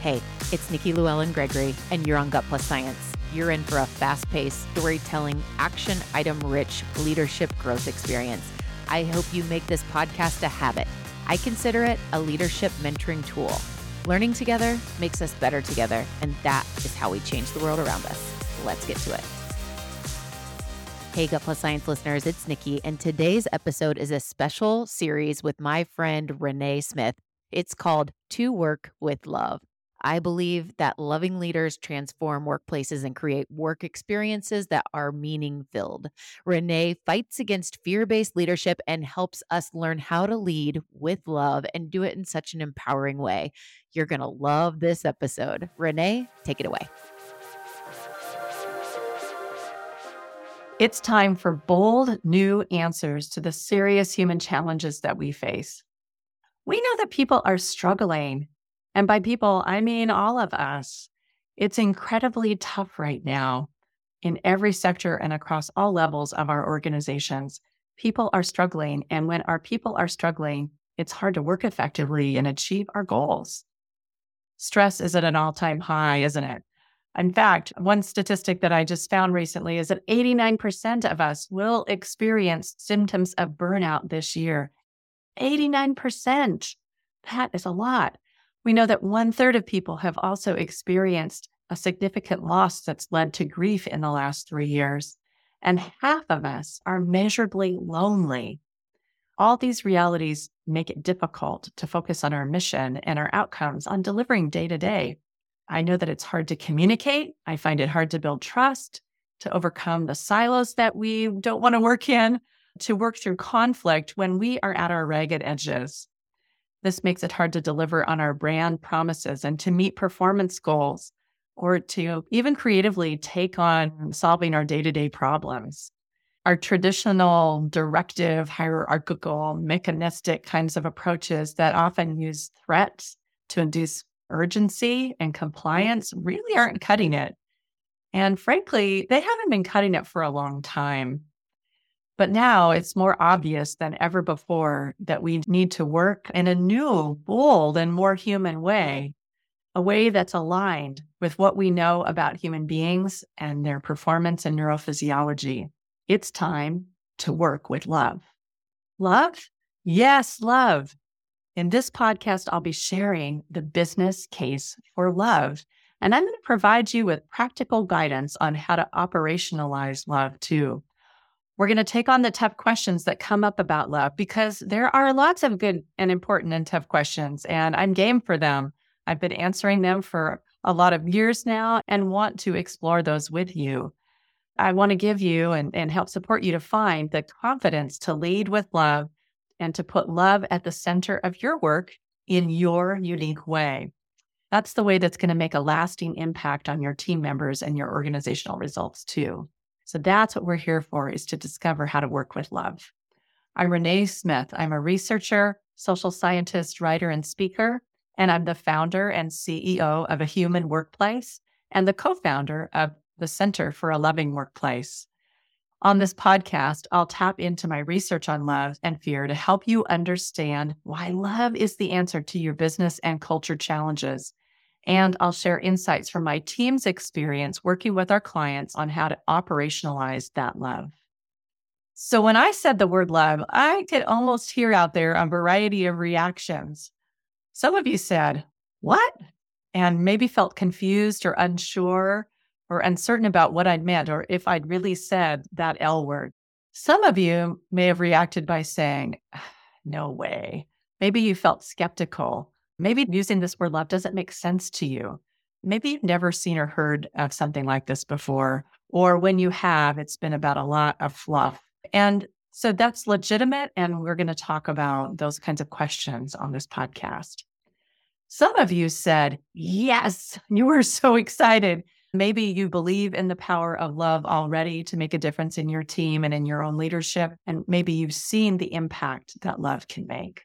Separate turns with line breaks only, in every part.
Hey, it's Nikki Lewallen Gregory, and you're on Gut Plus Science. You're in for a fast paced, storytelling, action item rich leadership growth experience. I hope you make this podcast a habit. I consider it a leadership mentoring tool. Learning together makes us better together, and that is how we change the world around us. Let's get to it. Hey, Gut Plus Science listeners, it's Nikki, and today's episode is a special series with my friend Renee Smith. It's called To Work with Love. I believe that loving leaders transform workplaces and create work experiences that are meaning filled. Renee fights against fear based leadership and helps us learn how to lead with love and do it in such an empowering way. You're going to love this episode. Renee, take it away.
It's time for bold, new answers to the serious human challenges that we face. We know that people are struggling and by people, I mean all of us. It's incredibly tough right now in every sector and across all levels of our organizations. People are struggling. And when our people are struggling, it's hard to work effectively and achieve our goals. Stress is at an all time high, isn't it? In fact, one statistic that I just found recently is that 89% of us will experience symptoms of burnout this year. 89%. That is a lot. We know that one third of people have also experienced a significant loss that's led to grief in the last three years. And half of us are measurably lonely. All these realities make it difficult to focus on our mission and our outcomes on delivering day to day. I know that it's hard to communicate. I find it hard to build trust, to overcome the silos that we don't want to work in, to work through conflict when we are at our ragged edges. This makes it hard to deliver on our brand promises and to meet performance goals or to even creatively take on solving our day to day problems. Our traditional directive, hierarchical, mechanistic kinds of approaches that often use threats to induce urgency and compliance really aren't cutting it. And frankly, they haven't been cutting it for a long time. But now it's more obvious than ever before that we need to work in a new, bold, and more human way, a way that's aligned with what we know about human beings and their performance and neurophysiology. It's time to work with love. Love? Yes, love. In this podcast, I'll be sharing the business case for love. And I'm going to provide you with practical guidance on how to operationalize love too. We're going to take on the tough questions that come up about love because there are lots of good and important and tough questions, and I'm game for them. I've been answering them for a lot of years now and want to explore those with you. I want to give you and, and help support you to find the confidence to lead with love and to put love at the center of your work in your unique way. That's the way that's going to make a lasting impact on your team members and your organizational results too. So that's what we're here for is to discover how to work with love. I'm Renee Smith. I'm a researcher, social scientist, writer, and speaker, and I'm the founder and CEO of A Human Workplace and the co-founder of the Center for a Loving Workplace. On this podcast, I'll tap into my research on love and fear to help you understand why love is the answer to your business and culture challenges and I'll share insights from my team's experience working with our clients on how to operationalize that love. So, when I said the word love, I could almost hear out there a variety of reactions. Some of you said, What? And maybe felt confused or unsure or uncertain about what I'd meant or if I'd really said that L word. Some of you may have reacted by saying, ah, No way. Maybe you felt skeptical Maybe using this word love doesn't make sense to you. Maybe you've never seen or heard of something like this before, or when you have, it's been about a lot of fluff. And so that's legitimate. And we're going to talk about those kinds of questions on this podcast. Some of you said, Yes, you were so excited. Maybe you believe in the power of love already to make a difference in your team and in your own leadership. And maybe you've seen the impact that love can make.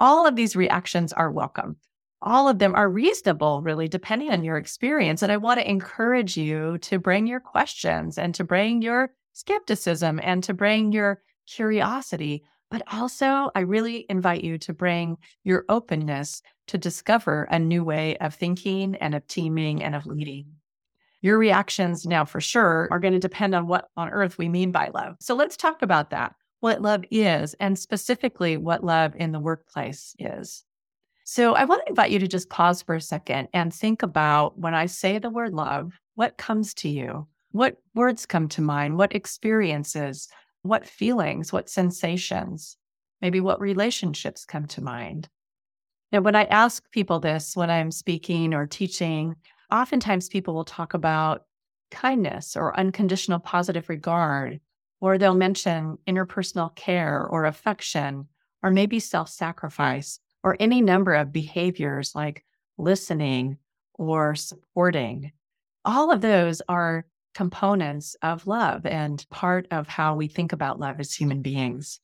All of these reactions are welcome. All of them are reasonable, really, depending on your experience. And I want to encourage you to bring your questions and to bring your skepticism and to bring your curiosity But also, I really invite you to bring your openness to discover a new way of thinking and of teaming and of leading. Your reactions now, for sure, are going to depend on what on earth we mean by love. So let's talk about that what love is, and specifically what love in the workplace is. So I want to invite you to just pause for a second and think about when I say the word love, what comes to you? What words come to mind? What experiences? What feelings? What sensations? Maybe what relationships come to mind? Now, when I ask people this when I'm speaking or teaching, oftentimes people will talk about kindness or unconditional positive regard, or they'll mention interpersonal care or affection, or maybe self sacrifice, or any number of behaviors like listening or supporting. All of those are components of love and part of how we think about love as human beings.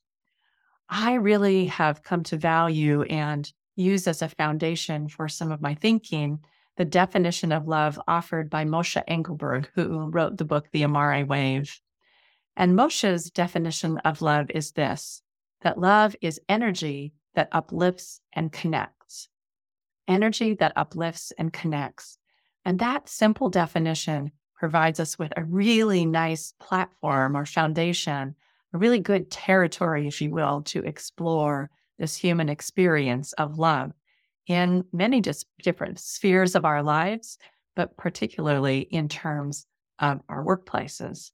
I really have come to value and use as a foundation for some of my thinking the definition of love offered by Moshe Engelberg, who wrote the book The Amare Wave. And Moshe's definition of love is this that love is energy that uplifts and connects. Energy that uplifts and connects. And that simple definition provides us with a really nice platform or foundation, a really good territory, if you will, to explore this human experience of love in many dis- different spheres of our lives, but particularly in terms of our workplaces.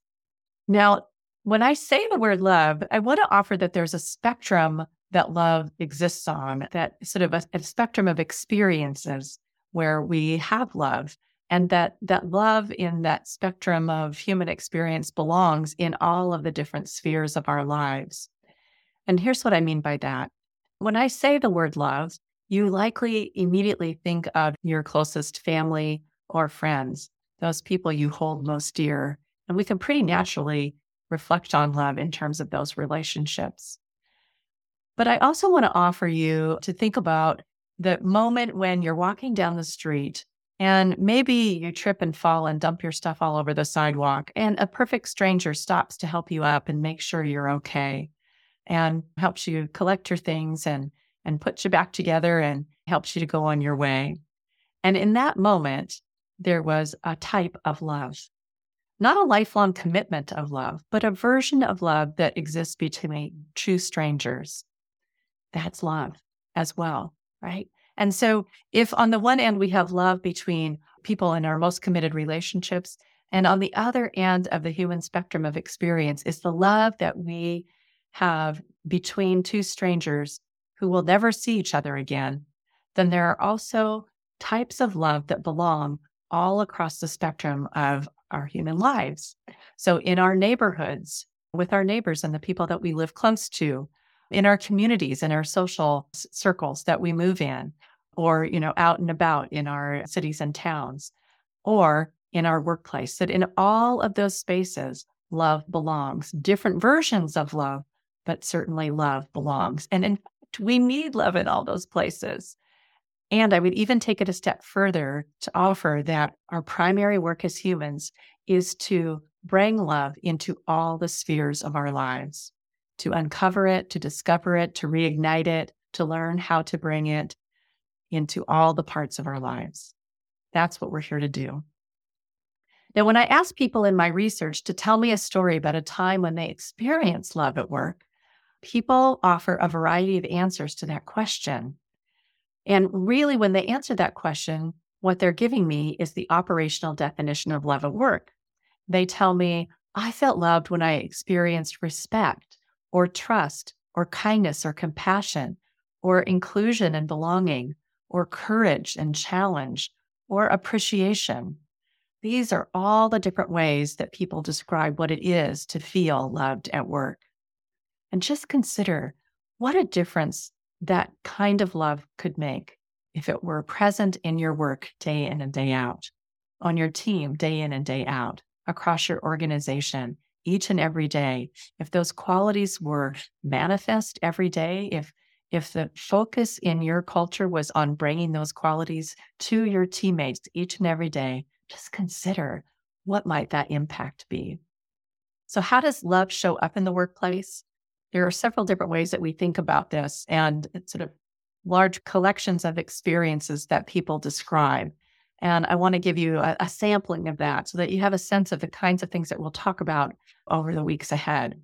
Now, when I say the word love, I want to offer that there's a spectrum that love exists on, that sort of a, a spectrum of experiences where we have love and that that love in that spectrum of human experience belongs in all of the different spheres of our lives. And here's what I mean by that. When I say the word love, you likely immediately think of your closest family or friends, those people you hold most dear. And we can pretty naturally reflect on love in terms of those relationships. But I also want to offer you to think about the moment when you're walking down the street and maybe you trip and fall and dump your stuff all over the sidewalk, and a perfect stranger stops to help you up and make sure you're okay and helps you collect your things and, and puts you back together and helps you to go on your way. And in that moment, there was a type of love not a lifelong commitment of love, but a version of love that exists between two strangers. That's love as well, right? And so, if on the one end we have love between people in our most committed relationships, and on the other end of the human spectrum of experience is the love that we have between two strangers who will never see each other again, then there are also types of love that belong all across the spectrum of our human lives. So, in our neighborhoods, with our neighbors and the people that we live close to, in our communities, in our social circles that we move in, or you know, out and about in our cities and towns, or in our workplace, that in all of those spaces, love belongs. Different versions of love, but certainly love belongs. And in fact, we need love in all those places. And I would even take it a step further to offer that our primary work as humans is to bring love into all the spheres of our lives, to uncover it, to discover it, to reignite it, to learn how to bring it into all the parts of our lives. That's what we're here to do. Now, when I ask people in my research to tell me a story about a time when they experienced love at work, people offer a variety of answers to that question. And really, when they answer that question, what they're giving me is the operational definition of love at work. They tell me, I felt loved when I experienced respect or trust or kindness or compassion or inclusion and belonging or courage and challenge or appreciation. These are all the different ways that people describe what it is to feel loved at work. And just consider what a difference that kind of love could make if it were present in your work day in and day out, on your team day in and day out, across your organization each and every day. If those qualities were manifest every day, if if the focus in your culture was on bringing those qualities to your teammates each and every day, just consider what might that impact be. So how does love show up in the workplace? There are several different ways that we think about this and it's sort of large collections of experiences that people describe. And I want to give you a, a, sampling of that so that you have a sense of the kinds of things that we'll talk about over the weeks ahead.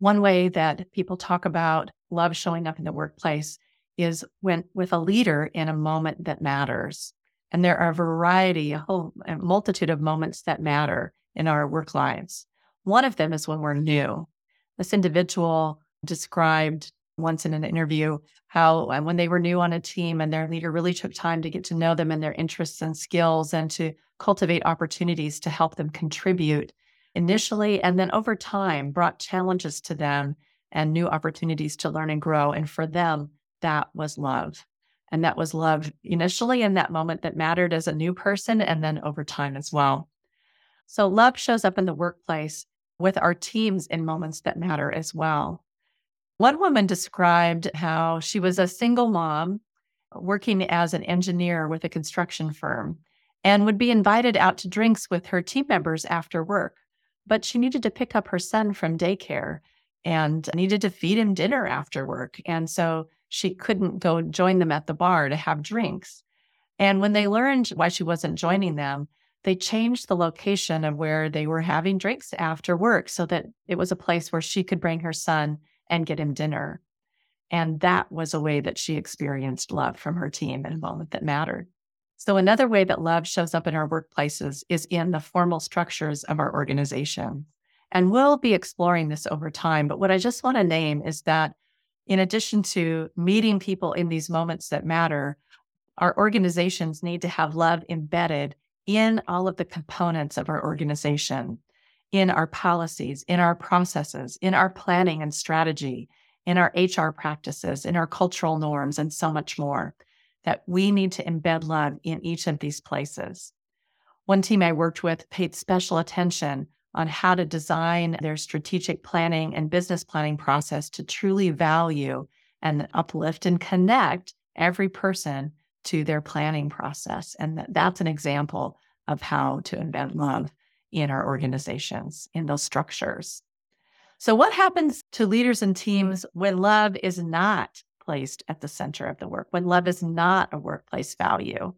One way that people talk about love showing up in the workplace is when with a leader in a moment that matters. And there are a variety, a whole a multitude of moments that matter in our work lives. One of them is when we're new. This individual described once in an interview how uh, when they were new on a team and their leader really took time to get to know them and their interests and skills and to cultivate opportunities to help them contribute initially and then over time brought challenges to them and new opportunities to learn and grow. And for them that was love. And that was love initially in that moment that mattered as a new person and then over time as well. So love shows up in the workplace with our teams in moments that matter as well one woman described how she was a single mom working as an engineer with a construction firm and would be invited out to drinks with her team members after work. But she needed to pick up her son from daycare and needed to feed him dinner after work. And so she couldn't go join them at the bar to have drinks. And when they learned why she wasn't joining them, they changed the location of where they were having drinks after work so that it was a place where she could bring her son and get him dinner. And that was a way that she experienced love from her team in a moment that mattered. So, another way that love shows up in our workplaces is in the formal structures of our organization. And we'll be exploring this over time. But what I just want to name is that in addition to meeting people in these moments that matter, our organizations need to have love embedded in all of the components of our organization in our policies, in our processes, in our planning and strategy, in our HR practices, in our cultural norms, and so much more. That we need to embed love in each of these places. One team I worked with paid special attention on how to design their strategic planning and business planning process to truly value and uplift and connect every person to their planning process. And that's an example of how to invent love in our organizations, in those structures. So, what happens to leaders and teams when love is not placed at the center of the work, when love is not a workplace value?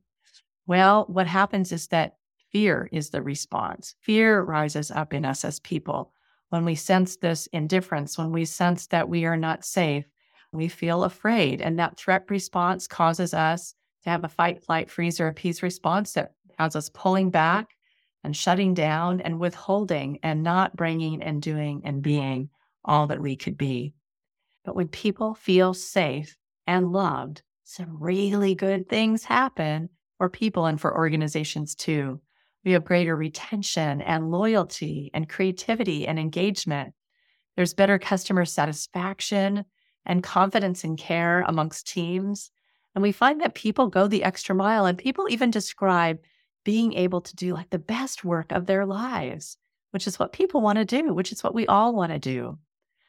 Well, what happens is that fear is the response. Fear rises up in us as people. When we sense this indifference, when we sense that we are not safe, we feel afraid. And that threat response causes us to have a fight, flight, freeze, or appease response that has us pulling back and shutting down and withholding and not bringing and doing and being all that we could be. But when people feel safe and loved, some really good things happen for people and for organizations too. We have greater retention and loyalty and creativity and engagement. There's better customer satisfaction and confidence and care amongst teams. And we find that people go the extra mile, and people even describe being able to do like the best work of their lives, which is what people want to do, which is what we all want to do.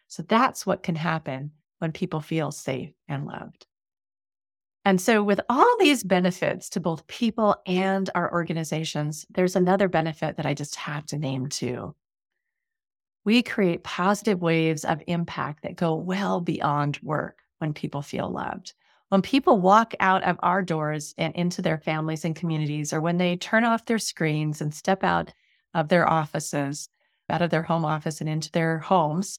So that's what can happen when people feel safe and loved. And so, with all these benefits to both people and our organizations, there's another benefit that I just have to name too. We create positive waves of impact that go well beyond work when people feel loved when people walk out of our doors and into their families and communities, or when they turn off their screens and step out of their offices, out of their home office and into their homes,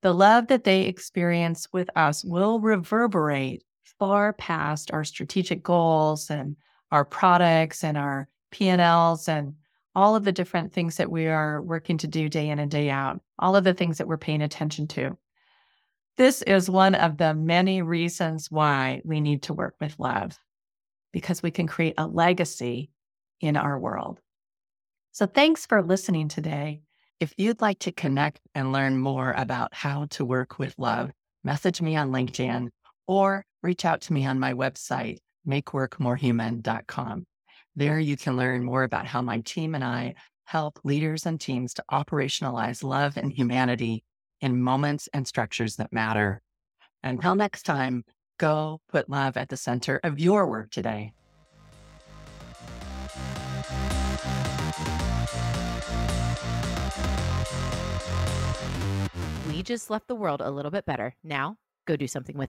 the love that they experience with us will reverberate far past our strategic goals and our products and our P&Ls and all of the different things that we are working to do day in and day out, all of the things that we're paying attention to. This is one of the many reasons why we need to work with love, because we can create a legacy in our world. So, thanks for listening today. If you'd like to connect and learn more about how to work with love, message me on LinkedIn or reach out to me on my website, makeworkmorehuman.com. There you can learn more about how my team and I help leaders and teams to operationalize love and humanity in moments and structures that matter. Until next time, go put love at the center of your work today.
We just left the world a little bit better. Now, go do something with